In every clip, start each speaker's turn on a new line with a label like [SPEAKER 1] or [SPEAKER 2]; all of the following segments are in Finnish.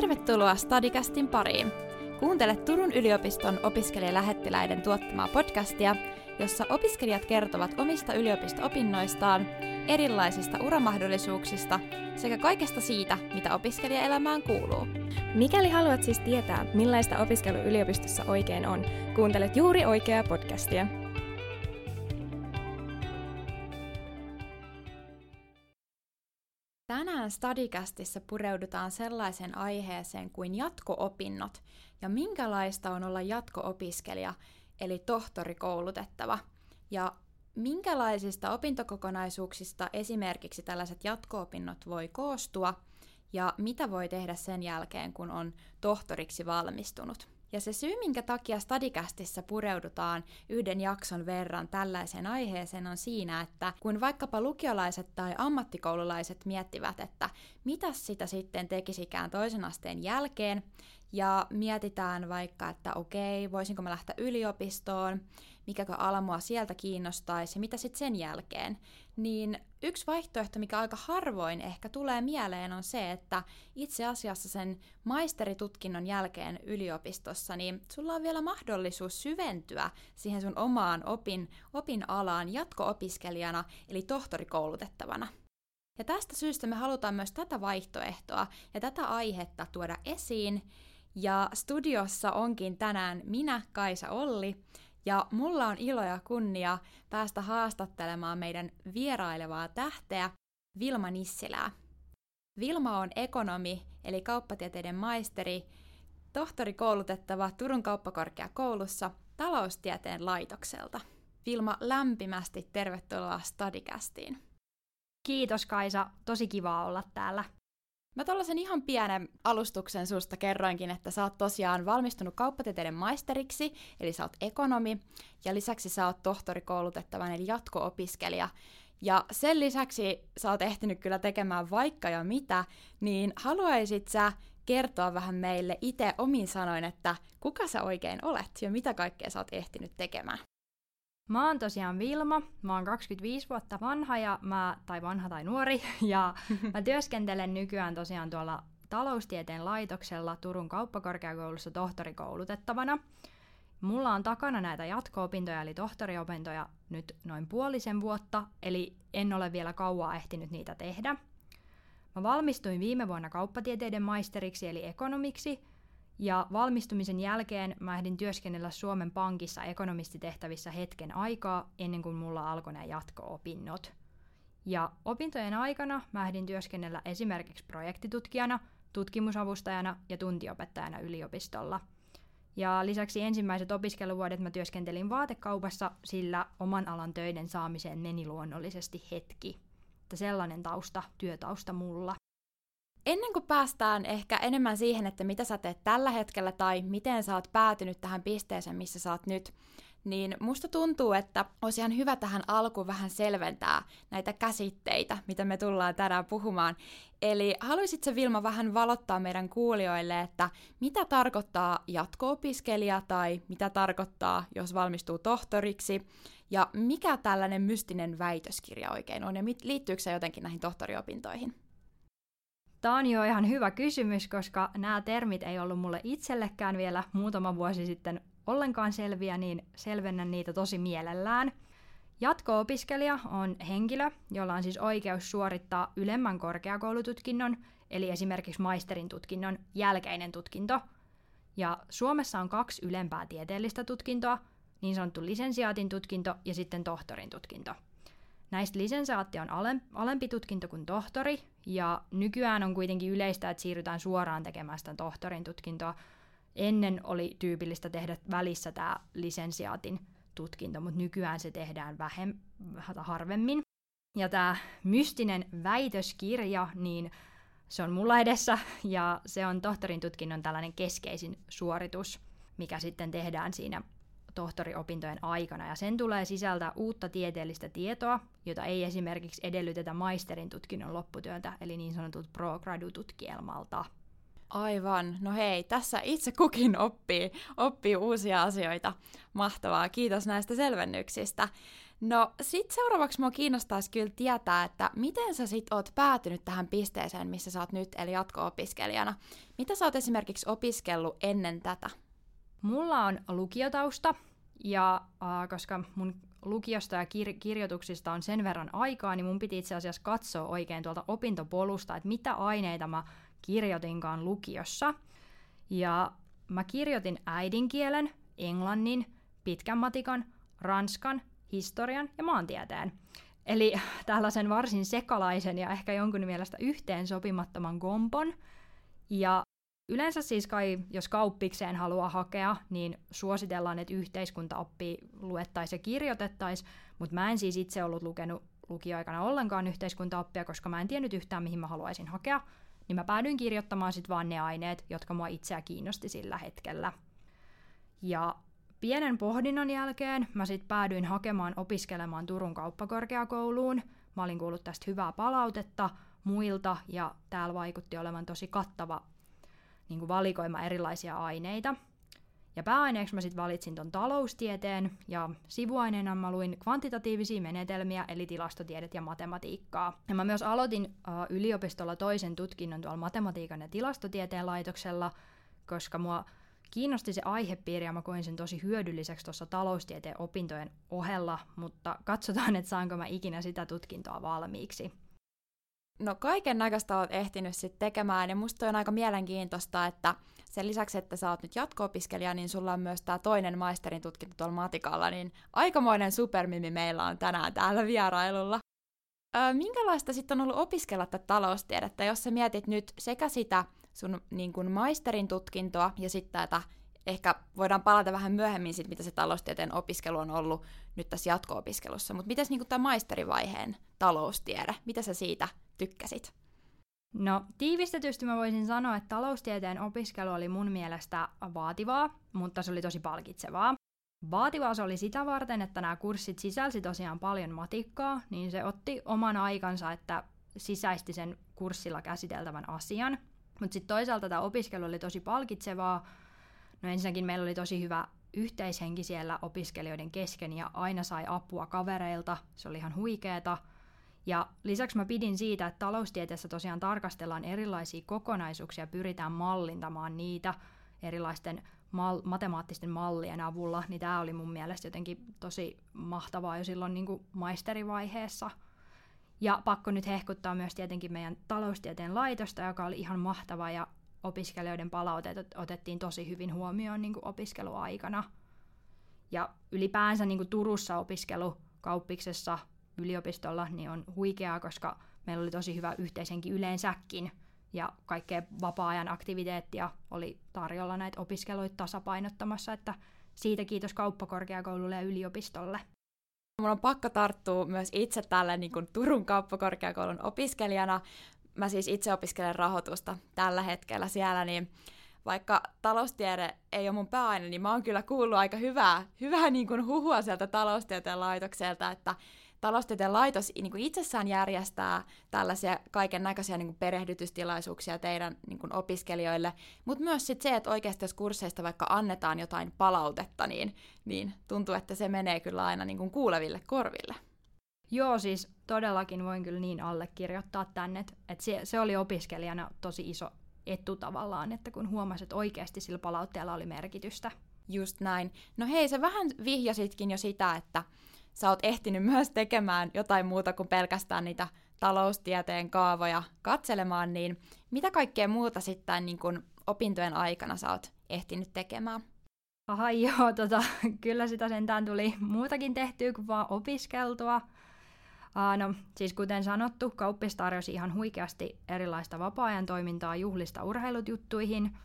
[SPEAKER 1] Tervetuloa Stadicastin pariin. Kuuntele Turun yliopiston opiskelijalähettiläiden tuottamaa podcastia, jossa opiskelijat kertovat omista yliopisto-opinnoistaan, erilaisista uramahdollisuuksista sekä kaikesta siitä, mitä opiskelijaelämään kuuluu.
[SPEAKER 2] Mikäli haluat siis tietää, millaista opiskelu yliopistossa oikein on, kuuntelet juuri oikeaa podcastia.
[SPEAKER 1] Tänään Stadicastissa pureudutaan sellaiseen aiheeseen kuin jatko-opinnot ja minkälaista on olla jatko-opiskelija, eli tohtorikoulutettava. Ja minkälaisista opintokokonaisuuksista esimerkiksi tällaiset jatko-opinnot voi koostua ja mitä voi tehdä sen jälkeen, kun on tohtoriksi valmistunut. Ja se syy, minkä takia Stadikästissä pureudutaan yhden jakson verran tällaiseen aiheeseen on siinä, että kun vaikkapa lukiolaiset tai ammattikoululaiset miettivät, että mitä sitä sitten tekisikään toisen asteen jälkeen, ja mietitään vaikka, että okei, voisinko mä lähteä yliopistoon, mikäkö ala mua sieltä kiinnostaisi mitä sitten sen jälkeen, niin yksi vaihtoehto, mikä aika harvoin ehkä tulee mieleen, on se, että itse asiassa sen maisteritutkinnon jälkeen yliopistossa, niin sulla on vielä mahdollisuus syventyä siihen sun omaan opin, opinalaan jatko-opiskelijana, eli tohtorikoulutettavana. Ja tästä syystä me halutaan myös tätä vaihtoehtoa ja tätä aihetta tuoda esiin. Ja studiossa onkin tänään minä, Kaisa Olli, ja mulla on ilo ja kunnia päästä haastattelemaan meidän vierailevaa tähteä Vilma Nissilää. Vilma on ekonomi, eli kauppatieteiden maisteri, tohtorikoulutettava Turun kauppakorkeakoulussa taloustieteen laitokselta. Vilma, lämpimästi tervetuloa Stadikästiin.
[SPEAKER 3] Kiitos Kaisa, tosi kiva olla täällä.
[SPEAKER 1] Mä tuollaisen ihan pienen alustuksen susta kerroinkin, että sä oot tosiaan valmistunut kauppatieteiden maisteriksi, eli sä oot ekonomi, ja lisäksi sä oot tohtorikoulutettavan, eli jatko-opiskelija. Ja sen lisäksi sä oot ehtinyt kyllä tekemään vaikka ja mitä, niin haluaisit sä kertoa vähän meille itse omin sanoin, että kuka sä oikein olet ja mitä kaikkea sä oot ehtinyt tekemään?
[SPEAKER 3] Mä oon tosiaan Vilma, mä oon 25 vuotta vanha, ja mä, tai vanha tai nuori, ja mä työskentelen nykyään tosiaan tuolla taloustieteen laitoksella Turun kauppakorkeakoulussa tohtorikoulutettavana. Mulla on takana näitä jatko-opintoja, eli tohtoriopintoja, nyt noin puolisen vuotta, eli en ole vielä kauaa ehtinyt niitä tehdä. Mä valmistuin viime vuonna kauppatieteiden maisteriksi, eli ekonomiksi, ja valmistumisen jälkeen mä ehdin työskennellä Suomen Pankissa ekonomistitehtävissä hetken aikaa ennen kuin mulla alkoi nämä jatko-opinnot. Ja opintojen aikana mä ehdin työskennellä esimerkiksi projektitutkijana, tutkimusavustajana ja tuntiopettajana yliopistolla. Ja lisäksi ensimmäiset opiskeluvuodet mä työskentelin vaatekaupassa, sillä oman alan töiden saamiseen meni luonnollisesti hetki. Että sellainen tausta, työtausta mulla.
[SPEAKER 1] Ennen kuin päästään ehkä enemmän siihen, että mitä sä teet tällä hetkellä tai miten sä oot päätynyt tähän pisteeseen, missä sä oot nyt, niin musta tuntuu, että olisi ihan hyvä tähän alkuun vähän selventää näitä käsitteitä, mitä me tullaan tänään puhumaan. Eli haluaisitko Vilma vähän valottaa meidän kuulijoille, että mitä tarkoittaa jatko-opiskelija tai mitä tarkoittaa, jos valmistuu tohtoriksi, ja mikä tällainen mystinen väitöskirja oikein on, ja liittyykö se jotenkin näihin tohtoriopintoihin?
[SPEAKER 3] Tämä on jo ihan hyvä kysymys, koska nämä termit ei ollut mulle itsellekään vielä muutama vuosi sitten ollenkaan selviä, niin selvennän niitä tosi mielellään. Jatko-opiskelija on henkilö, jolla on siis oikeus suorittaa ylemmän korkeakoulututkinnon, eli esimerkiksi maisterin tutkinnon jälkeinen tutkinto. Ja Suomessa on kaksi ylempää tieteellistä tutkintoa, niin sanottu lisensiaatin tutkinto ja sitten tohtorin tutkinto. Näistä lisensaatti on alempi tutkinto kuin tohtori, ja nykyään on kuitenkin yleistä, että siirrytään suoraan tekemään sitä tohtorin tutkintoa. Ennen oli tyypillistä tehdä välissä tämä lisensiaatin tutkinto, mutta nykyään se tehdään vähem, harvemmin. Ja tämä mystinen väitöskirja, niin se on mulla edessä, ja se on tohtorin tutkinnon tällainen keskeisin suoritus, mikä sitten tehdään siinä tohtoriopintojen aikana, ja sen tulee sisältää uutta tieteellistä tietoa, jota ei esimerkiksi edellytetä maisterin tutkinnon lopputyöntä, eli niin sanotut pro tutkielmalta
[SPEAKER 1] Aivan. No hei, tässä itse kukin oppii, oppii uusia asioita. Mahtavaa. Kiitos näistä selvennyksistä. No sit seuraavaksi mua kiinnostaisi kyllä tietää, että miten sä sit oot päätynyt tähän pisteeseen, missä sä oot nyt, eli jatko-opiskelijana. Mitä sä oot esimerkiksi opiskellut ennen tätä?
[SPEAKER 3] Mulla on lukiotausta, ja äh, koska mun lukiosta ja kir- kirjoituksista on sen verran aikaa, niin mun piti itse asiassa katsoa oikein tuolta opintopolusta, että mitä aineita mä kirjoitinkaan lukiossa. Ja mä kirjoitin äidinkielen, englannin, pitkän matikan, ranskan, historian ja maantieteen. Eli tällaisen varsin sekalaisen ja ehkä jonkun mielestä yhteen sopimattoman kompon. Ja Yleensä siis kai, jos kauppikseen haluaa hakea, niin suositellaan, että yhteiskuntaoppi luettaisiin ja kirjoitettaisiin, mutta mä en siis itse ollut lukenut lukioaikana ollenkaan yhteiskuntaoppia, koska mä en tiennyt yhtään, mihin mä haluaisin hakea, niin mä päädyin kirjoittamaan sitten vaan ne aineet, jotka mua itseä kiinnosti sillä hetkellä. Ja pienen pohdinnan jälkeen mä sitten päädyin hakemaan opiskelemaan Turun kauppakorkeakouluun. Mä olin kuullut tästä hyvää palautetta muilta ja täällä vaikutti olevan tosi kattava niin kuin valikoima erilaisia aineita. Ja pääaineeksi mä sitten valitsin ton taloustieteen ja sivuaineena mä luin kvantitatiivisia menetelmiä eli tilastotiedet ja matematiikkaa. Ja mä myös aloitin uh, yliopistolla toisen tutkinnon tuolla matematiikan ja tilastotieteen laitoksella, koska mua kiinnosti se aihepiiri ja mä koin sen tosi hyödylliseksi tuossa taloustieteen opintojen ohella, mutta katsotaan, että saanko mä ikinä sitä tutkintoa valmiiksi
[SPEAKER 1] no kaiken näköistä olet ehtinyt sitten tekemään, ja musta on aika mielenkiintoista, että sen lisäksi, että sä oot nyt jatko-opiskelija, niin sulla on myös tämä toinen maisterin tutkinto tuolla matikalla, niin aikamoinen supermimi meillä on tänään täällä vierailulla. Öö, minkälaista sitten on ollut opiskella tätä taloustiedettä, jos sä mietit nyt sekä sitä sun niin kun maisterin tutkintoa ja sitten tätä, ehkä voidaan palata vähän myöhemmin siitä, mitä se taloustieteen opiskelu on ollut nyt tässä jatko-opiskelussa, mutta miten niin tämä maisterivaiheen taloustiede, mitä sä siitä tykkäsit?
[SPEAKER 3] No tiivistetysti mä voisin sanoa, että taloustieteen opiskelu oli mun mielestä vaativaa, mutta se oli tosi palkitsevaa. Vaativaa se oli sitä varten, että nämä kurssit sisälsi tosiaan paljon matikkaa, niin se otti oman aikansa, että sisäisti sen kurssilla käsiteltävän asian. Mutta sitten toisaalta tämä opiskelu oli tosi palkitsevaa. No ensinnäkin meillä oli tosi hyvä yhteishenki siellä opiskelijoiden kesken ja aina sai apua kavereilta, se oli ihan huikeeta – ja lisäksi mä pidin siitä, että taloustieteessä tosiaan tarkastellaan erilaisia kokonaisuuksia pyritään mallintamaan niitä erilaisten mal- matemaattisten mallien avulla, niin tämä oli mun mielestä jotenkin tosi mahtavaa jo silloin niin kuin maisterivaiheessa. Ja pakko nyt hehkuttaa myös tietenkin meidän taloustieteen laitosta, joka oli ihan mahtava ja opiskelijoiden palautet otettiin tosi hyvin huomioon niin kuin opiskeluaikana. Ja ylipäänsä niin kuin Turussa opiskelu kauppiksessa yliopistolla, niin on huikeaa, koska meillä oli tosi hyvä yhteishenki yleensäkin, ja kaikkea vapaa-ajan aktiviteettia oli tarjolla näitä opiskeluita tasapainottamassa, että siitä kiitos kauppakorkeakoululle ja yliopistolle.
[SPEAKER 1] Mun on pakko tarttua myös itse tälle niin kuin Turun kauppakorkeakoulun opiskelijana. Mä siis itse opiskelen rahoitusta tällä hetkellä siellä, niin vaikka taloustiede ei ole mun pääaine, niin mä oon kyllä kuullut aika hyvää, hyvää niin kuin huhua sieltä taloustieteen laitokselta, että taloustieteen laitos niin kuin itsessään järjestää tällaisia kaiken näköisiä niin perehdytystilaisuuksia teidän niin kuin opiskelijoille, mutta myös sit se, että oikeasti jos kursseista vaikka annetaan jotain palautetta, niin, niin tuntuu, että se menee kyllä aina niin kuin kuuleville korville.
[SPEAKER 3] Joo, siis todellakin voin kyllä niin allekirjoittaa tänne, että se, se oli opiskelijana tosi iso etu tavallaan, että kun huomasit, että oikeasti sillä palautteella oli merkitystä.
[SPEAKER 1] Just näin. No hei, sä vähän vihjasitkin jo sitä, että sä oot ehtinyt myös tekemään jotain muuta kuin pelkästään niitä taloustieteen kaavoja katselemaan, niin mitä kaikkea muuta sitten niin kun opintojen aikana sä oot ehtinyt tekemään?
[SPEAKER 3] Aha, joo, tota, kyllä sitä sentään tuli muutakin tehtyä kuin vaan opiskeltua. Uh, no, siis kuten sanottu, kauppis tarjosi ihan huikeasti erilaista vapaa-ajan toimintaa juhlista urheilutjuttuihin,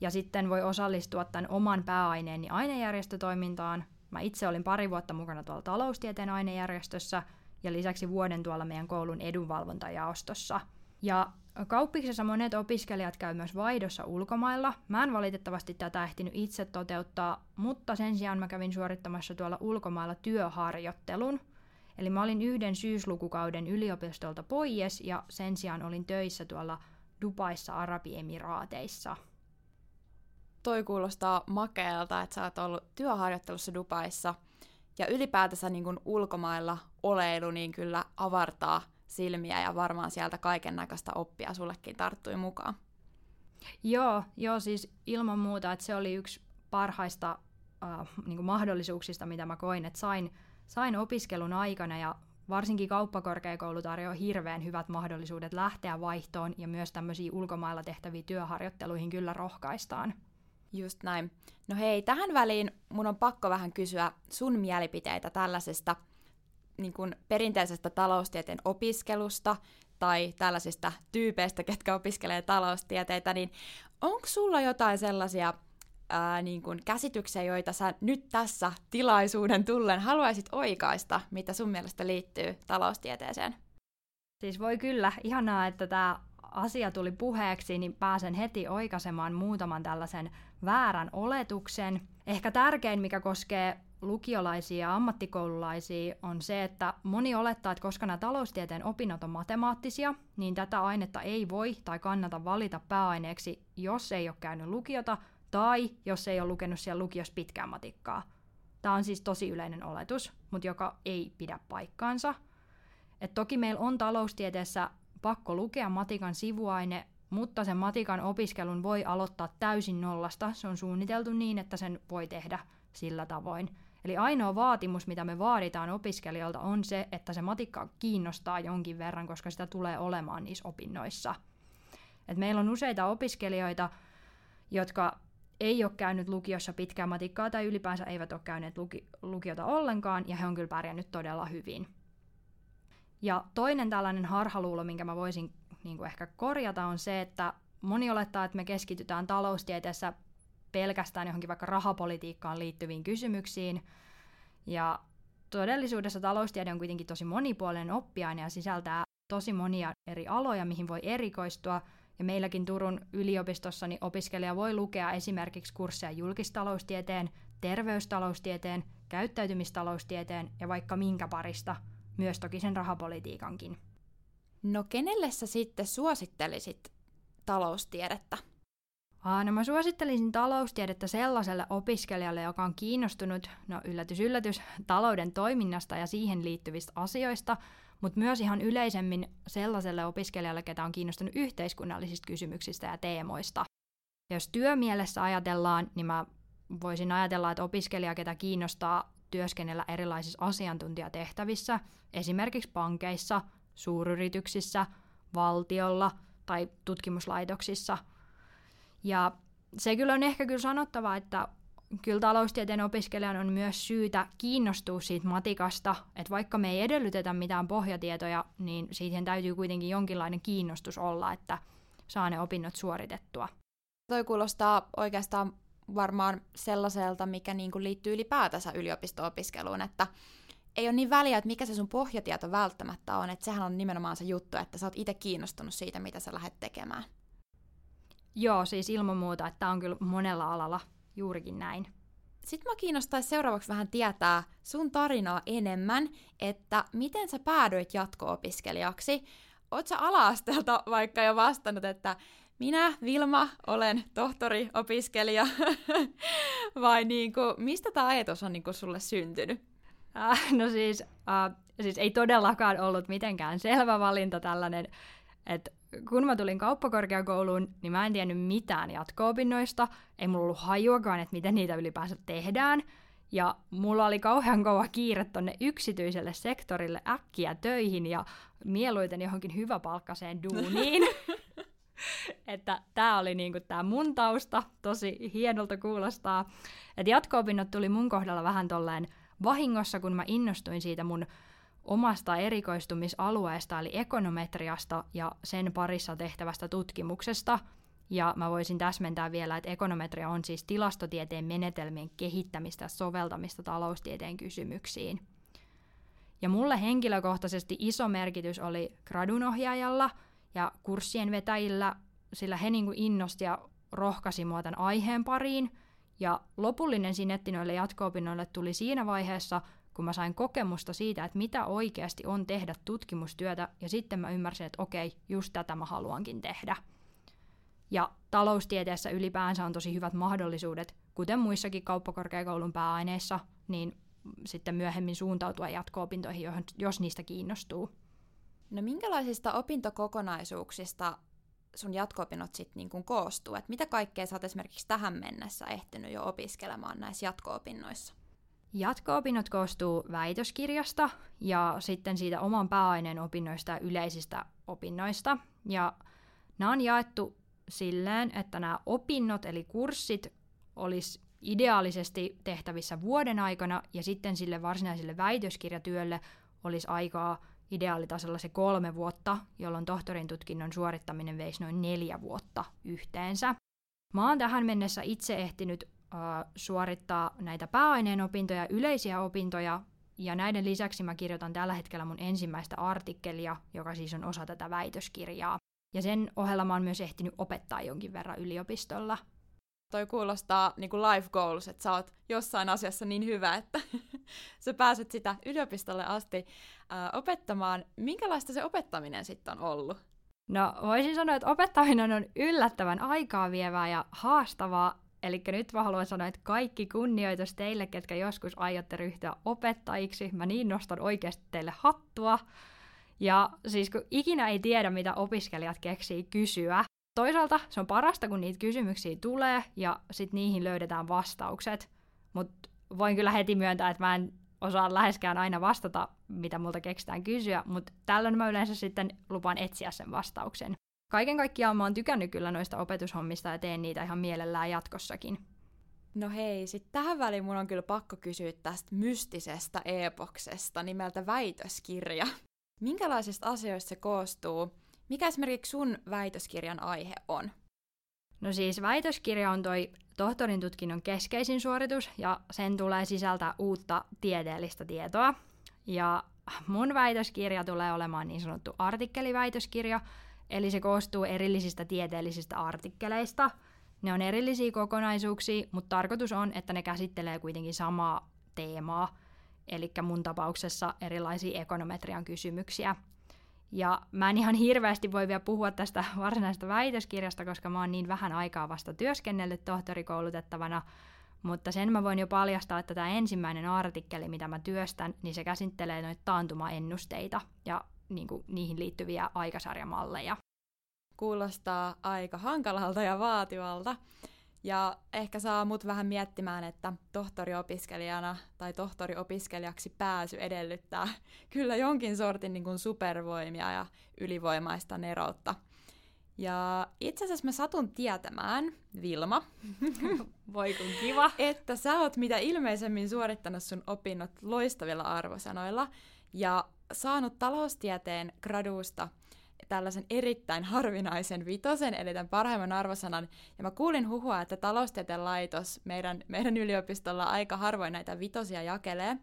[SPEAKER 3] ja sitten voi osallistua tämän oman pääaineeni ainejärjestötoimintaan, Mä itse olin pari vuotta mukana tuolla taloustieteen ainejärjestössä ja lisäksi vuoden tuolla meidän koulun edunvalvontajaostossa. Ja kauppiksessa monet opiskelijat käy myös vaihdossa ulkomailla. Mä en valitettavasti tätä ehtinyt itse toteuttaa, mutta sen sijaan mä kävin suorittamassa tuolla ulkomailla työharjoittelun. Eli mä olin yhden syyslukukauden yliopistolta pois ja sen sijaan olin töissä tuolla Dubaissa Arabiemiraateissa.
[SPEAKER 1] Toi kuulostaa makealta, että sä oot ollut työharjoittelussa Dubaissa ja ylipäätänsä niin kuin ulkomailla oleilu niin kyllä avartaa silmiä ja varmaan sieltä kaiken näköistä oppia sullekin tarttui mukaan.
[SPEAKER 3] Joo, joo, siis ilman muuta, että se oli yksi parhaista äh, niin kuin mahdollisuuksista, mitä mä koin, että sain, sain opiskelun aikana ja varsinkin kauppakorkeakoulu tarjoaa hirveän hyvät mahdollisuudet lähteä vaihtoon ja myös tämmöisiä ulkomailla tehtäviä työharjoitteluihin kyllä rohkaistaan.
[SPEAKER 1] Just näin. No hei, tähän väliin mun on pakko vähän kysyä sun mielipiteitä tällaisesta niin kuin perinteisestä taloustieteen opiskelusta tai tällaisista tyypeistä, ketkä opiskelee taloustieteitä, niin onko sulla jotain sellaisia ää, niin kuin käsityksiä, joita sä nyt tässä tilaisuuden tullen haluaisit oikaista, mitä sun mielestä liittyy taloustieteeseen?
[SPEAKER 3] Siis voi kyllä, ihanaa, että tämä asia tuli puheeksi, niin pääsen heti oikaisemaan muutaman tällaisen väärän oletuksen. Ehkä tärkein, mikä koskee lukiolaisia ja ammattikoululaisia, on se, että moni olettaa, että koska nämä taloustieteen opinnot on matemaattisia, niin tätä ainetta ei voi tai kannata valita pääaineeksi, jos ei ole käynyt lukiota tai jos ei ole lukenut siellä lukiossa pitkään matikkaa. Tämä on siis tosi yleinen oletus, mutta joka ei pidä paikkaansa. Et toki meillä on taloustieteessä pakko lukea matikan sivuaine, mutta sen matikan opiskelun voi aloittaa täysin nollasta. Se on suunniteltu niin, että sen voi tehdä sillä tavoin. Eli ainoa vaatimus, mitä me vaaditaan opiskelijalta, on se, että se matikka kiinnostaa jonkin verran, koska sitä tulee olemaan niissä opinnoissa. Et meillä on useita opiskelijoita, jotka ei ole käynyt lukiossa pitkää matikkaa tai ylipäänsä eivät ole käyneet luki- lukiota ollenkaan, ja he on kyllä pärjännyt todella hyvin. Ja toinen tällainen harhaluulo, minkä mä voisin niin kuin ehkä korjata, on se, että moni olettaa, että me keskitytään taloustieteessä pelkästään johonkin vaikka rahapolitiikkaan liittyviin kysymyksiin. Ja todellisuudessa taloustiede on kuitenkin tosi monipuolinen oppiaine ja sisältää tosi monia eri aloja, mihin voi erikoistua. Ja meilläkin Turun yliopistossa niin opiskelija voi lukea esimerkiksi kursseja julkistaloustieteen, terveystaloustieteen, käyttäytymistaloustieteen ja vaikka minkä parista, myös toki sen rahapolitiikankin.
[SPEAKER 1] No kenelle sä sitten suosittelisit taloustiedettä?
[SPEAKER 3] Aa, no mä suosittelisin taloustiedettä sellaiselle opiskelijalle, joka on kiinnostunut, no yllätys yllätys, talouden toiminnasta ja siihen liittyvistä asioista, mutta myös ihan yleisemmin sellaiselle opiskelijalle, ketä on kiinnostunut yhteiskunnallisista kysymyksistä ja teemoista. Ja jos työmielessä ajatellaan, niin mä voisin ajatella, että opiskelija, ketä kiinnostaa työskennellä erilaisissa asiantuntijatehtävissä, esimerkiksi pankeissa, suuryrityksissä, valtiolla tai tutkimuslaitoksissa – ja se kyllä on ehkä kyllä sanottava, että kyllä taloustieteen opiskelijan on myös syytä kiinnostua siitä matikasta, että vaikka me ei edellytetä mitään pohjatietoja, niin siihen täytyy kuitenkin jonkinlainen kiinnostus olla, että saa ne opinnot suoritettua.
[SPEAKER 1] Toi kuulostaa oikeastaan varmaan sellaiselta, mikä niin kuin liittyy ylipäätänsä yliopisto-opiskeluun, että ei ole niin väliä, että mikä se sun pohjatieto välttämättä on, että sehän on nimenomaan se juttu, että sä oot itse kiinnostunut siitä, mitä sä lähdet tekemään.
[SPEAKER 3] Joo, siis ilman muuta, että on kyllä monella alalla juurikin näin.
[SPEAKER 1] Sitten mä kiinnostaisi seuraavaksi vähän tietää sun tarinaa enemmän, että miten sä päädyit jatko-opiskelijaksi. Oot sä ala-asteelta vaikka jo vastannut, että minä, Vilma, olen tohtori-opiskelija, vai niin kuin, mistä tämä ajatus on niin kuin sulle syntynyt?
[SPEAKER 3] Äh, no siis, äh, siis ei todellakaan ollut mitenkään selvä valinta tällainen, että kun mä tulin kauppakorkeakouluun, niin mä en tiennyt mitään jatko-opinnoista. Ei mulla ollut hajuakaan, että miten niitä ylipäänsä tehdään. Ja mulla oli kauhean kova kiire tonne yksityiselle sektorille äkkiä töihin ja mieluiten johonkin hyväpalkkaiseen duuniin. että tämä oli niinku tää mun tausta, tosi hienolta kuulostaa. Et jatko-opinnot tuli mun kohdalla vähän tolleen vahingossa, kun mä innostuin siitä mun omasta erikoistumisalueesta eli ekonometriasta ja sen parissa tehtävästä tutkimuksesta. Ja mä voisin täsmentää vielä, että ekonometria on siis tilastotieteen menetelmien kehittämistä ja soveltamista taloustieteen kysymyksiin. Ja mulle henkilökohtaisesti iso merkitys oli gradunohjaajalla ja kurssien vetäjillä, sillä he niin innosti ja rohkasi mua tämän aiheen pariin. Ja lopullinen sinetti noille jatko-opinnoille tuli siinä vaiheessa, kun mä sain kokemusta siitä, että mitä oikeasti on tehdä tutkimustyötä, ja sitten mä ymmärsin, että okei, just tätä mä haluankin tehdä. Ja taloustieteessä ylipäänsä on tosi hyvät mahdollisuudet, kuten muissakin kauppakorkeakoulun pääaineissa, niin sitten myöhemmin suuntautua jatko-opintoihin, jos niistä kiinnostuu.
[SPEAKER 1] No minkälaisista opintokokonaisuuksista sun jatko-opinnot sitten niin koostuu? Et mitä kaikkea sä oot esimerkiksi tähän mennessä ehtinyt jo opiskelemaan näissä jatko-opinnoissa?
[SPEAKER 3] Jatko-opinnot koostuu väitöskirjasta ja sitten siitä oman pääaineen opinnoista ja yleisistä opinnoista. Ja nämä on jaettu silleen, että nämä opinnot eli kurssit olisi ideaalisesti tehtävissä vuoden aikana ja sitten sille varsinaiselle väitöskirjatyölle olisi aikaa ideaalitasolla se kolme vuotta, jolloin tohtorin tutkinnon suorittaminen veisi noin neljä vuotta yhteensä. Mä oon tähän mennessä itse ehtinyt äh, suorittaa näitä pääaineen opintoja, yleisiä opintoja, ja näiden lisäksi mä kirjoitan tällä hetkellä mun ensimmäistä artikkelia, joka siis on osa tätä väitöskirjaa. Ja sen ohella mä oon myös ehtinyt opettaa jonkin verran yliopistolla.
[SPEAKER 1] Toi kuulostaa niin kuin life goals, että sä oot jossain asiassa niin hyvä, että sä pääset sitä yliopistolle asti ää, opettamaan. Minkälaista se opettaminen sitten on ollut?
[SPEAKER 3] No voisin sanoa, että opettaminen on yllättävän aikaa vievää ja haastavaa. Eli nyt mä haluan sanoa, että kaikki kunnioitus teille, ketkä joskus aiotte ryhtyä opettajiksi. Mä niin nostan oikeasti teille hattua. Ja siis kun ikinä ei tiedä, mitä opiskelijat keksii kysyä, toisaalta se on parasta, kun niitä kysymyksiä tulee ja sitten niihin löydetään vastaukset. Mutta voin kyllä heti myöntää, että mä en osaa läheskään aina vastata, mitä multa keksitään kysyä, mutta tällöin mä yleensä sitten lupaan etsiä sen vastauksen. Kaiken kaikkiaan mä oon tykännyt kyllä noista opetushommista ja teen niitä ihan mielellään jatkossakin.
[SPEAKER 1] No hei, sitten tähän väliin mun on kyllä pakko kysyä tästä mystisestä epoksesta nimeltä väitöskirja. Minkälaisista asioista se koostuu? Mikä esimerkiksi sun väitöskirjan aihe on?
[SPEAKER 3] No siis väitöskirja on toi tohtorin tutkinnon keskeisin suoritus ja sen tulee sisältää uutta tieteellistä tietoa. Ja mun väitöskirja tulee olemaan niin sanottu artikkeliväitöskirja, eli se koostuu erillisistä tieteellisistä artikkeleista. Ne on erillisiä kokonaisuuksia, mutta tarkoitus on, että ne käsittelee kuitenkin samaa teemaa, eli mun tapauksessa erilaisia ekonometrian kysymyksiä. Ja mä en ihan hirveästi voi vielä puhua tästä varsinaisesta väitöskirjasta, koska mä oon niin vähän aikaa vasta työskennellyt tohtorikoulutettavana, mutta sen mä voin jo paljastaa, että tämä ensimmäinen artikkeli, mitä mä työstän, niin se käsittelee noita taantumaennusteita ja niin kuin, niihin liittyviä aikasarjamalleja.
[SPEAKER 1] Kuulostaa aika hankalalta ja vaativalta. Ja ehkä saa mut vähän miettimään, että tohtoriopiskelijana tai tohtoriopiskelijaksi pääsy edellyttää kyllä jonkin sortin niin kuin supervoimia ja ylivoimaista neroutta. Ja itse asiassa mä satun tietämään, Vilma,
[SPEAKER 3] voi kun kiva,
[SPEAKER 1] että sä oot mitä ilmeisemmin suorittanut sun opinnot loistavilla arvosanoilla ja saanut taloustieteen graduusta – tällaisen erittäin harvinaisen vitosen, eli tämän parhaimman arvosanan. Ja mä kuulin huhua, että taloustieteen laitos meidän, meidän yliopistolla aika harvoin näitä vitosia jakelee.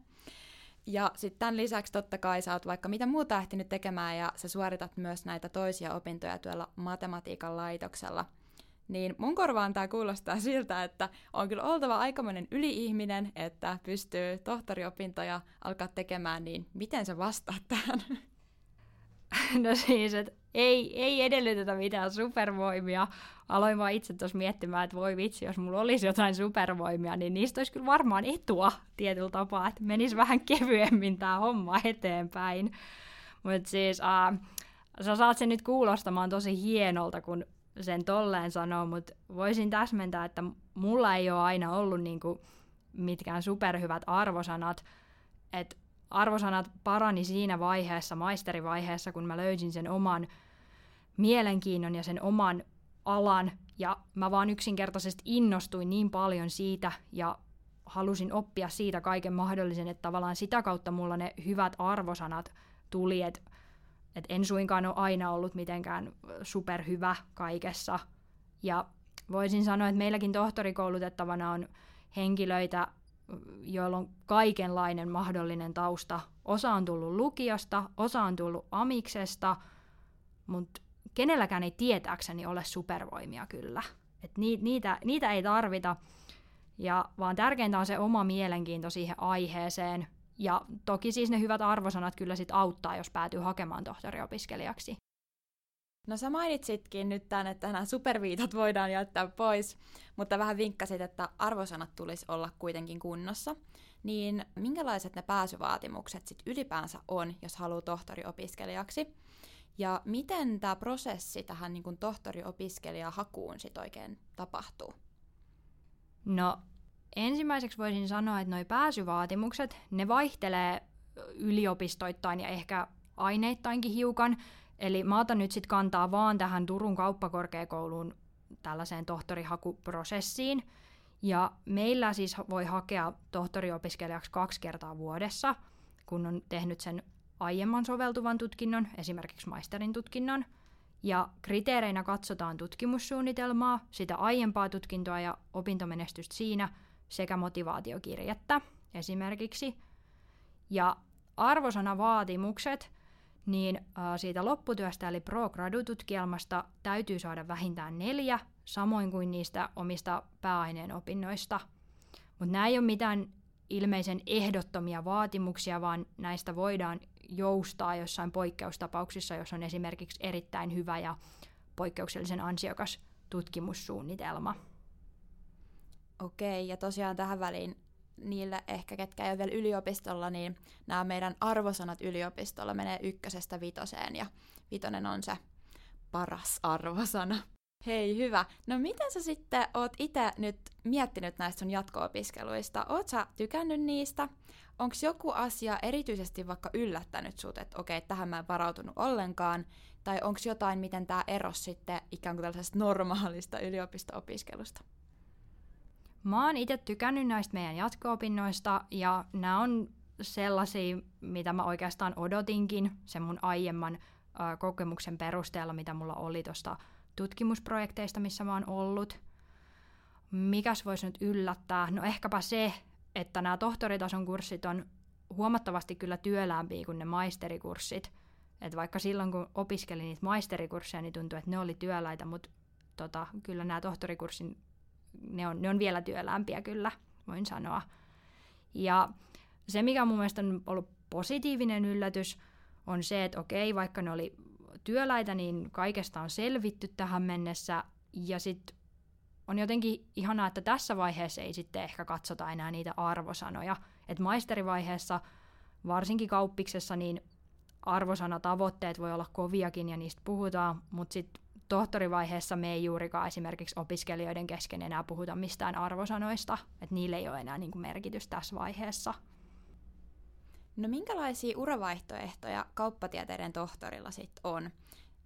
[SPEAKER 1] Ja sitten tämän lisäksi totta kai sä oot vaikka mitä muuta ehtinyt tekemään ja sä suoritat myös näitä toisia opintoja tuolla matematiikan laitoksella. Niin mun korvaan tämä kuulostaa siltä, että on kyllä oltava aikamoinen yli-ihminen, että pystyy tohtoriopintoja alkaa tekemään, niin miten sä vastaat tähän?
[SPEAKER 3] No siis, että ei, ei edellytetä mitään supervoimia. Aloin vaan itse tuossa miettimään, että voi vitsi, jos mulla olisi jotain supervoimia, niin niistä olisi kyllä varmaan etua tietyllä tapaa, että menisi vähän kevyemmin tämä homma eteenpäin. Mutta siis, äh, sä saat sen nyt kuulostamaan tosi hienolta, kun sen tolleen sanoo, mutta voisin täsmentää, että mulla ei ole aina ollut niinku mitkään superhyvät arvosanat, että arvosanat parani siinä vaiheessa, maisterivaiheessa, kun mä löysin sen oman mielenkiinnon ja sen oman alan, ja mä vaan yksinkertaisesti innostuin niin paljon siitä, ja halusin oppia siitä kaiken mahdollisen, että tavallaan sitä kautta mulla ne hyvät arvosanat tuli, että et en suinkaan ole aina ollut mitenkään superhyvä kaikessa. Ja voisin sanoa, että meilläkin tohtorikoulutettavana on henkilöitä, joilla on kaikenlainen mahdollinen tausta. Osa on tullut lukiosta, osa on tullut amiksesta, mutta kenelläkään ei tietääkseni ole supervoimia kyllä. Et niitä, niitä ei tarvita, ja vaan tärkeintä on se oma mielenkiinto siihen aiheeseen. Ja toki siis ne hyvät arvosanat kyllä sit auttaa, jos päätyy hakemaan tohtoriopiskelijaksi.
[SPEAKER 1] No sä mainitsitkin nyt tämän, että nämä superviitat voidaan jättää pois, mutta vähän vinkkasit, että arvosanat tulisi olla kuitenkin kunnossa. Niin minkälaiset ne pääsyvaatimukset sitten ylipäänsä on, jos haluaa tohtoriopiskelijaksi? Ja miten tämä prosessi tähän niin tohtoriopiskelijahakuun sitten oikein tapahtuu?
[SPEAKER 3] No ensimmäiseksi voisin sanoa, että nuo pääsyvaatimukset, ne vaihtelee yliopistoittain ja ehkä aineittainkin hiukan. Eli mä otan nyt sitten kantaa vaan tähän Turun kauppakorkeakouluun tällaiseen tohtorihakuprosessiin. Ja meillä siis voi hakea tohtoriopiskelijaksi kaksi kertaa vuodessa, kun on tehnyt sen aiemman soveltuvan tutkinnon, esimerkiksi maisterin tutkinnon. Ja kriteereinä katsotaan tutkimussuunnitelmaa, sitä aiempaa tutkintoa ja opintomenestystä siinä sekä motivaatiokirjettä esimerkiksi. Ja arvosanavaatimukset, niin siitä lopputyöstä eli pro-gradu-tutkielmasta täytyy saada vähintään neljä, samoin kuin niistä omista pääaineen opinnoista. Mutta nämä ei ole mitään ilmeisen ehdottomia vaatimuksia, vaan näistä voidaan joustaa jossain poikkeustapauksissa, jos on esimerkiksi erittäin hyvä ja poikkeuksellisen ansiokas tutkimussuunnitelma.
[SPEAKER 1] Okei, ja tosiaan tähän väliin niille ehkä, ketkä ei ole vielä yliopistolla, niin nämä meidän arvosanat yliopistolla menee ykkösestä vitoseen, ja vitonen on se paras arvosana. Hei, hyvä. No miten sä sitten oot itse nyt miettinyt näistä sun jatko-opiskeluista? Oot sä tykännyt niistä? Onko joku asia erityisesti vaikka yllättänyt sut, että okei, tähän mä en varautunut ollenkaan? Tai onko jotain, miten tämä eros sitten ikään kuin tällaisesta normaalista yliopisto-opiskelusta?
[SPEAKER 3] Mä oon itse tykännyt näistä meidän jatko-opinnoista ja nämä on sellaisia, mitä mä oikeastaan odotinkin sen mun aiemman ö, kokemuksen perusteella, mitä mulla oli tuosta tutkimusprojekteista, missä mä oon ollut. Mikäs voisi nyt yllättää? No ehkäpä se, että nämä tohtoritason kurssit on huomattavasti kyllä työläämpiä kuin ne maisterikurssit. Et vaikka silloin, kun opiskelin niitä maisterikursseja, niin tuntui, että ne oli työläitä, mutta tota, kyllä nämä tohtorikurssin, ne on, ne on vielä työlämpiä kyllä, voin sanoa. Ja se, mikä mun mielestä on ollut positiivinen yllätys, on se, että okei, vaikka ne oli työläitä, niin kaikesta on selvitty tähän mennessä. Ja sitten on jotenkin ihanaa, että tässä vaiheessa ei sitten ehkä katsota enää niitä arvosanoja. Että maisterivaiheessa, varsinkin kauppiksessa, niin arvosanatavoitteet voi olla koviakin ja niistä puhutaan, mutta sitten tohtorivaiheessa me ei juurikaan esimerkiksi opiskelijoiden kesken enää puhuta mistään arvosanoista, että niille ei ole enää niin kuin merkitys tässä vaiheessa.
[SPEAKER 1] No minkälaisia uravaihtoehtoja kauppatieteiden tohtorilla sitten on?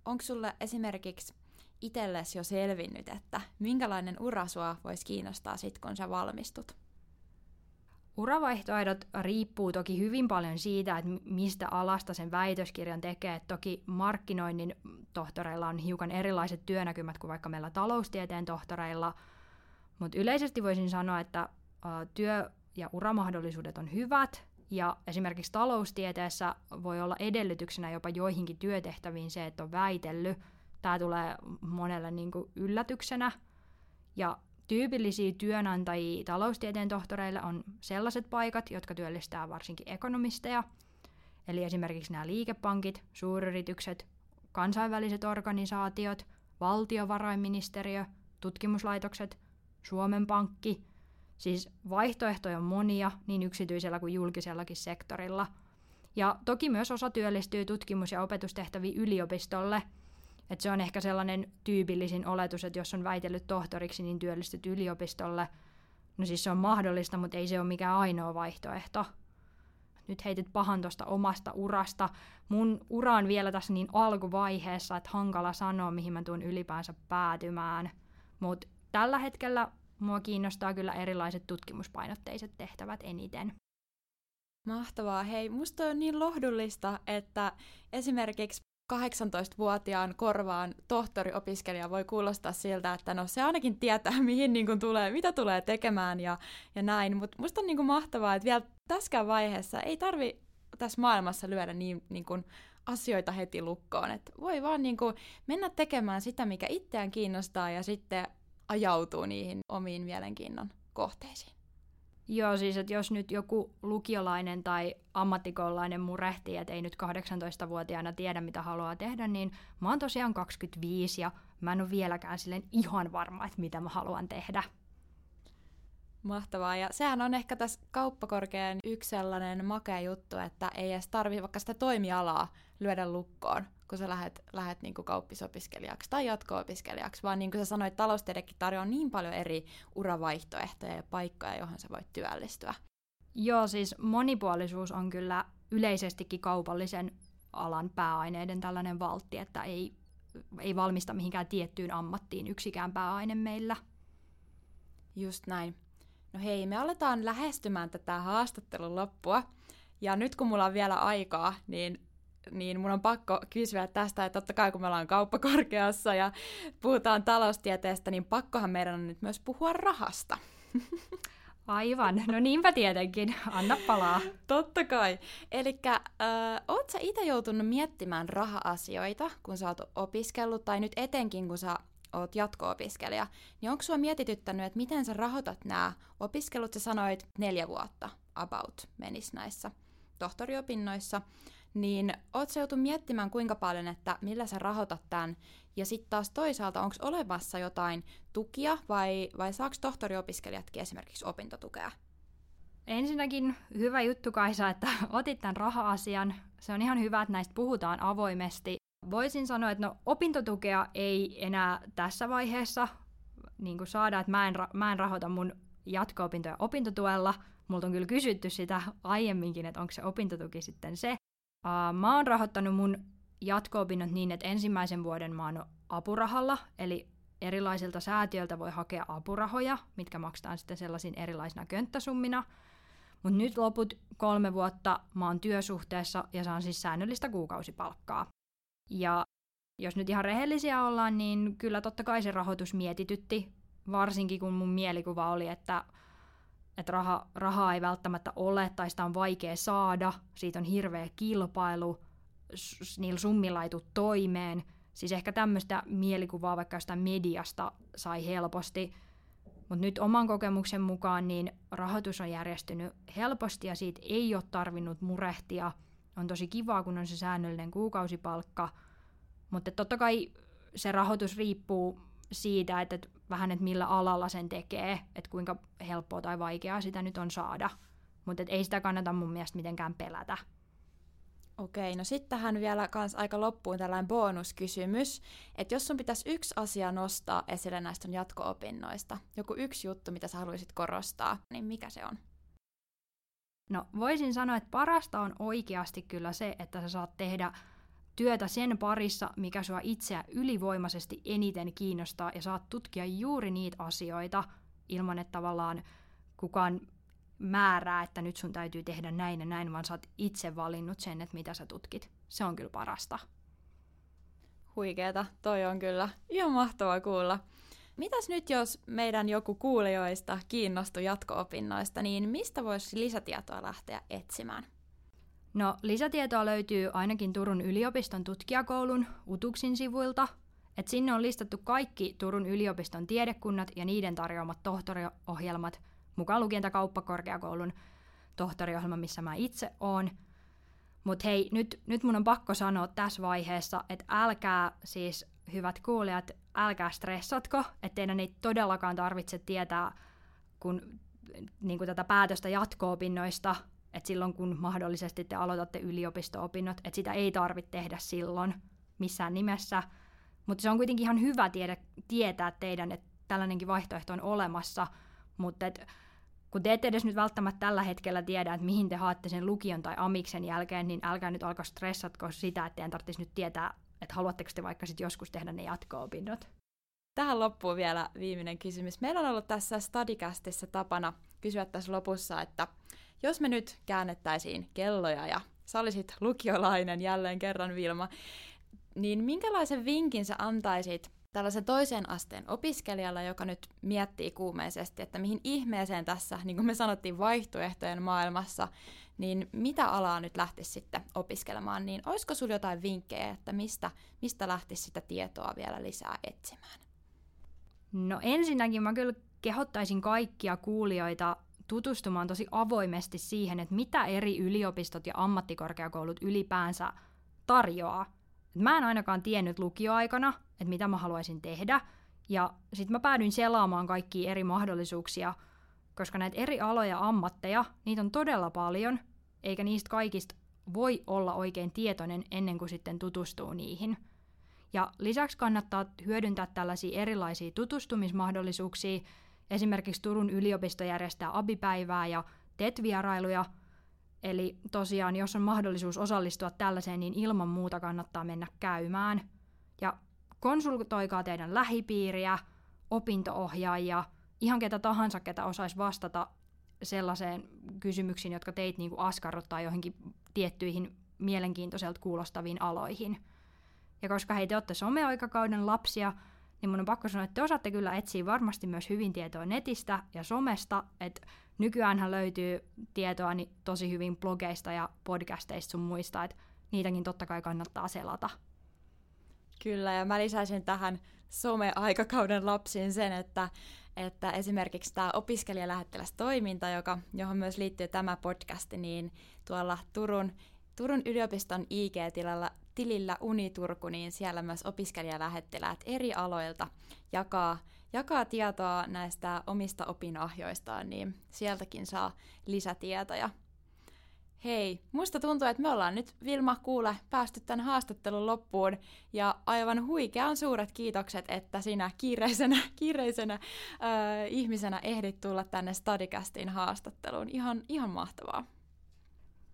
[SPEAKER 1] Onko sulle esimerkiksi itsellesi jo selvinnyt, että minkälainen ura sua voisi kiinnostaa sitten, kun sä valmistut?
[SPEAKER 3] Uravaihtoehdot riippuu toki hyvin paljon siitä, että mistä alasta sen väitöskirjan tekee. Toki markkinoinnin tohtoreilla on hiukan erilaiset työnäkymät kuin vaikka meillä taloustieteen tohtoreilla, mutta yleisesti voisin sanoa, että työ- ja uramahdollisuudet on hyvät, ja esimerkiksi taloustieteessä voi olla edellytyksenä jopa joihinkin työtehtäviin se, että on väitellyt. Tämä tulee monelle niin kuin yllätyksenä. Ja tyypillisiä työnantajia taloustieteen tohtoreille on sellaiset paikat, jotka työllistää varsinkin ekonomisteja, eli esimerkiksi nämä liikepankit, suuryritykset, kansainväliset organisaatiot, valtiovarainministeriö, tutkimuslaitokset, Suomen Pankki – Siis vaihtoehtoja on monia niin yksityisellä kuin julkisellakin sektorilla. Ja toki myös osa työllistyy tutkimus- ja opetustehtäviin yliopistolle. Et se on ehkä sellainen tyypillisin oletus, että jos on väitellyt tohtoriksi, niin työllistyt yliopistolle. No siis se on mahdollista, mutta ei se ole mikään ainoa vaihtoehto. Nyt heitit pahan tuosta omasta urasta. Mun ura on vielä tässä niin alkuvaiheessa, että hankala sanoa, mihin mä tuun ylipäänsä päätymään. Mutta tällä hetkellä mua kiinnostaa kyllä erilaiset tutkimuspainotteiset tehtävät eniten.
[SPEAKER 1] Mahtavaa. Hei, musta on niin lohdullista, että esimerkiksi 18-vuotiaan korvaan tohtoriopiskelija voi kuulostaa siltä, että no se ainakin tietää, mihin niin kuin tulee, mitä tulee tekemään ja, ja näin. Mutta musta on niin kuin mahtavaa, että vielä tässäkään vaiheessa ei tarvi tässä maailmassa lyödä niin, niin kuin asioita heti lukkoon. Et voi vaan niin kuin mennä tekemään sitä, mikä itseään kiinnostaa ja sitten ajautuu niihin omiin mielenkiinnon kohteisiin.
[SPEAKER 3] Joo, siis että jos nyt joku lukiolainen tai ammattikoulainen murehtii, että ei nyt 18-vuotiaana tiedä, mitä haluaa tehdä, niin mä oon tosiaan 25 ja mä en ole vieläkään silleen ihan varma, että mitä mä haluan tehdä.
[SPEAKER 1] Mahtavaa. Ja sehän on ehkä tässä kauppakorkean yksi sellainen makea juttu, että ei edes tarvitse vaikka sitä toimialaa lyödä lukkoon, kun sä lähet, lähet niin kuin kauppisopiskelijaksi tai jatko-opiskelijaksi, vaan niin kuin sä sanoit, taloustiedekin tarjoaa niin paljon eri uravaihtoehtoja ja paikkoja, johon sä voit työllistyä.
[SPEAKER 3] Joo, siis monipuolisuus on kyllä yleisestikin kaupallisen alan pääaineiden tällainen valtti, että ei, ei valmista mihinkään tiettyyn ammattiin yksikään pääaine meillä.
[SPEAKER 1] Just näin. No hei, me aletaan lähestymään tätä haastattelun loppua. Ja nyt kun mulla on vielä aikaa, niin, niin mun on pakko kysyä tästä, että totta kai kun me ollaan kauppakorkeassa ja puhutaan taloustieteestä, niin pakkohan meidän on nyt myös puhua rahasta.
[SPEAKER 3] Aivan, no niinpä tietenkin, anna palaa.
[SPEAKER 1] Totta kai. Eli äh, oot sä itse joutunut miettimään raha-asioita, kun sä oot opiskellut, tai nyt etenkin kun sä oot jatko-opiskelija, niin onko sua mietityttänyt, että miten sä rahoitat nämä opiskelut? Sä sanoit neljä vuotta about menis näissä tohtoriopinnoissa, niin oot sä joutunut miettimään kuinka paljon, että millä sä rahoitat tämän, ja sitten taas toisaalta, onko olemassa jotain tukia, vai, vai saako tohtoriopiskelijatkin esimerkiksi opintotukea?
[SPEAKER 3] Ensinnäkin hyvä juttu Kaisa, että otit tämän raha-asian. Se on ihan hyvä, että näistä puhutaan avoimesti voisin sanoa, että no opintotukea ei enää tässä vaiheessa niin kuin saada, että mä en, mä en rahoita mun jatko-opintoja opintotuella. Multa on kyllä kysytty sitä aiemminkin, että onko se opintotuki sitten se. Uh, mä oon rahoittanut mun jatko-opinnot niin, että ensimmäisen vuoden mä oon apurahalla, eli erilaisilta säätiöiltä voi hakea apurahoja, mitkä maksetaan sitten sellaisiin erilaisina könttäsummina. Mutta nyt loput kolme vuotta mä oon työsuhteessa ja saan siis säännöllistä kuukausipalkkaa. Ja jos nyt ihan rehellisiä ollaan, niin kyllä totta kai se rahoitus mietitytti, varsinkin kun mun mielikuva oli, että, että raha, rahaa ei välttämättä ole tai sitä on vaikea saada, siitä on hirveä kilpailu, niillä summilla ei tule toimeen. Siis ehkä tämmöistä mielikuvaa vaikka jostain mediasta sai helposti, mutta nyt oman kokemuksen mukaan niin rahoitus on järjestynyt helposti ja siitä ei ole tarvinnut murehtia – on tosi kivaa, kun on se säännöllinen kuukausipalkka, mutta totta kai se rahoitus riippuu siitä, että, vähän, että millä alalla sen tekee, että kuinka helppoa tai vaikeaa sitä nyt on saada. Mutta ei sitä kannata mun mielestä mitenkään pelätä.
[SPEAKER 1] Okei, no sitten tähän vielä kans aika loppuun tällainen bonuskysymys, että jos sun pitäisi yksi asia nostaa esille näistä jatko-opinnoista, joku yksi juttu, mitä sä haluaisit korostaa, niin mikä se on?
[SPEAKER 3] No voisin sanoa, että parasta on oikeasti kyllä se, että sä saat tehdä työtä sen parissa, mikä sua itseä ylivoimaisesti eniten kiinnostaa ja saat tutkia juuri niitä asioita ilman, että tavallaan kukaan määrää, että nyt sun täytyy tehdä näin ja näin, vaan sä oot itse valinnut sen, että mitä sä tutkit. Se on kyllä parasta.
[SPEAKER 1] Huikeeta, toi on kyllä ihan mahtavaa kuulla. Mitäs nyt, jos meidän joku kuulijoista kiinnostui jatko-opinnoista, niin mistä voisi lisätietoa lähteä etsimään?
[SPEAKER 3] No, lisätietoa löytyy ainakin Turun yliopiston tutkijakoulun Utuksin sivuilta. Et sinne on listattu kaikki Turun yliopiston tiedekunnat ja niiden tarjoamat tohtoriohjelmat, mukaan lukien kauppakorkeakoulun tohtoriohjelma, missä mä itse oon. Mutta hei, nyt, nyt mun on pakko sanoa tässä vaiheessa, että älkää siis, hyvät kuulijat, älkää stressatko, että teidän ei todellakaan tarvitse tietää kun, niin kuin tätä päätöstä jatko-opinnoista, että silloin kun mahdollisesti te aloitatte yliopisto-opinnot, että sitä ei tarvitse tehdä silloin missään nimessä. Mutta se on kuitenkin ihan hyvä tiedä, tietää teidän, että tällainenkin vaihtoehto on olemassa, mutta et, kun te ette edes nyt välttämättä tällä hetkellä tiedä, että mihin te haatte sen lukion tai amiksen jälkeen, niin älkää nyt alkaa stressatko sitä, että teidän tarvitsisi nyt tietää, että haluatteko te vaikka sitten joskus tehdä ne jatko-opinnot.
[SPEAKER 1] Tähän loppuu vielä viimeinen kysymys. Meillä on ollut tässä Stadicastissa tapana kysyä tässä lopussa, että jos me nyt käännettäisiin kelloja ja sä olisit lukiolainen jälleen kerran Vilma, niin minkälaisen vinkin sä antaisit tällaisen toisen asteen opiskelijalla, joka nyt miettii kuumeisesti, että mihin ihmeeseen tässä, niin kuin me sanottiin, vaihtoehtojen maailmassa, niin mitä alaa nyt lähtisi sitten opiskelemaan, niin olisiko sinulla jotain vinkkejä, että mistä, mistä lähtisi sitä tietoa vielä lisää etsimään?
[SPEAKER 3] No ensinnäkin mä kyllä kehottaisin kaikkia kuulijoita tutustumaan tosi avoimesti siihen, että mitä eri yliopistot ja ammattikorkeakoulut ylipäänsä tarjoaa. Mä en ainakaan tiennyt lukioaikana, että mitä mä haluaisin tehdä, ja sitten mä päädyin selaamaan kaikkia eri mahdollisuuksia, koska näitä eri aloja ja ammatteja, niitä on todella paljon, eikä niistä kaikista voi olla oikein tietoinen ennen kuin sitten tutustuu niihin. Ja lisäksi kannattaa hyödyntää tällaisia erilaisia tutustumismahdollisuuksia. Esimerkiksi Turun yliopisto järjestää abipäivää ja TET-vierailuja. Eli tosiaan, jos on mahdollisuus osallistua tällaiseen, niin ilman muuta kannattaa mennä käymään. Ja konsultoikaa teidän lähipiiriä, opintoohjaajia, ihan ketä tahansa, ketä osaisi vastata sellaiseen kysymyksiin, jotka teit niin kuin askarruttaa johonkin tiettyihin mielenkiintoiselta kuulostaviin aloihin. Ja koska hei te olette someaikakauden lapsia, niin mun on pakko sanoa, että te osaatte kyllä etsiä varmasti myös hyvin tietoa netistä ja somesta, että nykyään löytyy tietoa niin tosi hyvin blogeista ja podcasteista sun muista, että niitäkin totta kai kannattaa selata.
[SPEAKER 1] Kyllä, ja mä lisäisin tähän some-aikakauden lapsiin sen, että, että esimerkiksi tämä opiskelijalähettilästoiminta, joka, johon myös liittyy tämä podcast, niin tuolla Turun, Turun yliopiston IG-tilalla tilillä Uniturku, niin siellä myös opiskelijalähettiläät eri aloilta jakaa, jakaa tietoa näistä omista opinahjoistaan, niin sieltäkin saa lisätietoja. Hei, musta tuntuu, että me ollaan nyt Vilma Kuule päästy tämän haastattelun loppuun ja aivan huikean suuret kiitokset, että sinä kiireisenä, kiireisenä äh, ihmisenä ehdit tulla tänne Stadicastin haastatteluun. Ihan, ihan mahtavaa.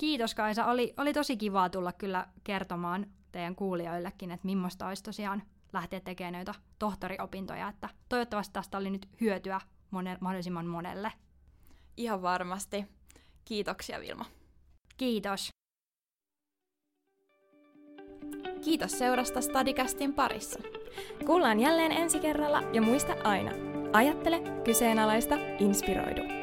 [SPEAKER 3] Kiitos Kaisa, oli, oli tosi kivaa tulla kyllä kertomaan teidän kuulijoillekin, että millaista olisi tosiaan lähteä tekemään noita tohtoriopintoja, että toivottavasti tästä oli nyt hyötyä monen, mahdollisimman monelle.
[SPEAKER 1] Ihan varmasti. Kiitoksia Vilma.
[SPEAKER 3] Kiitos.
[SPEAKER 1] Kiitos seurasta Stadicastin parissa.
[SPEAKER 2] Kuullaan jälleen ensi kerralla ja muista aina. Ajattele, kyseenalaista, inspiroidu.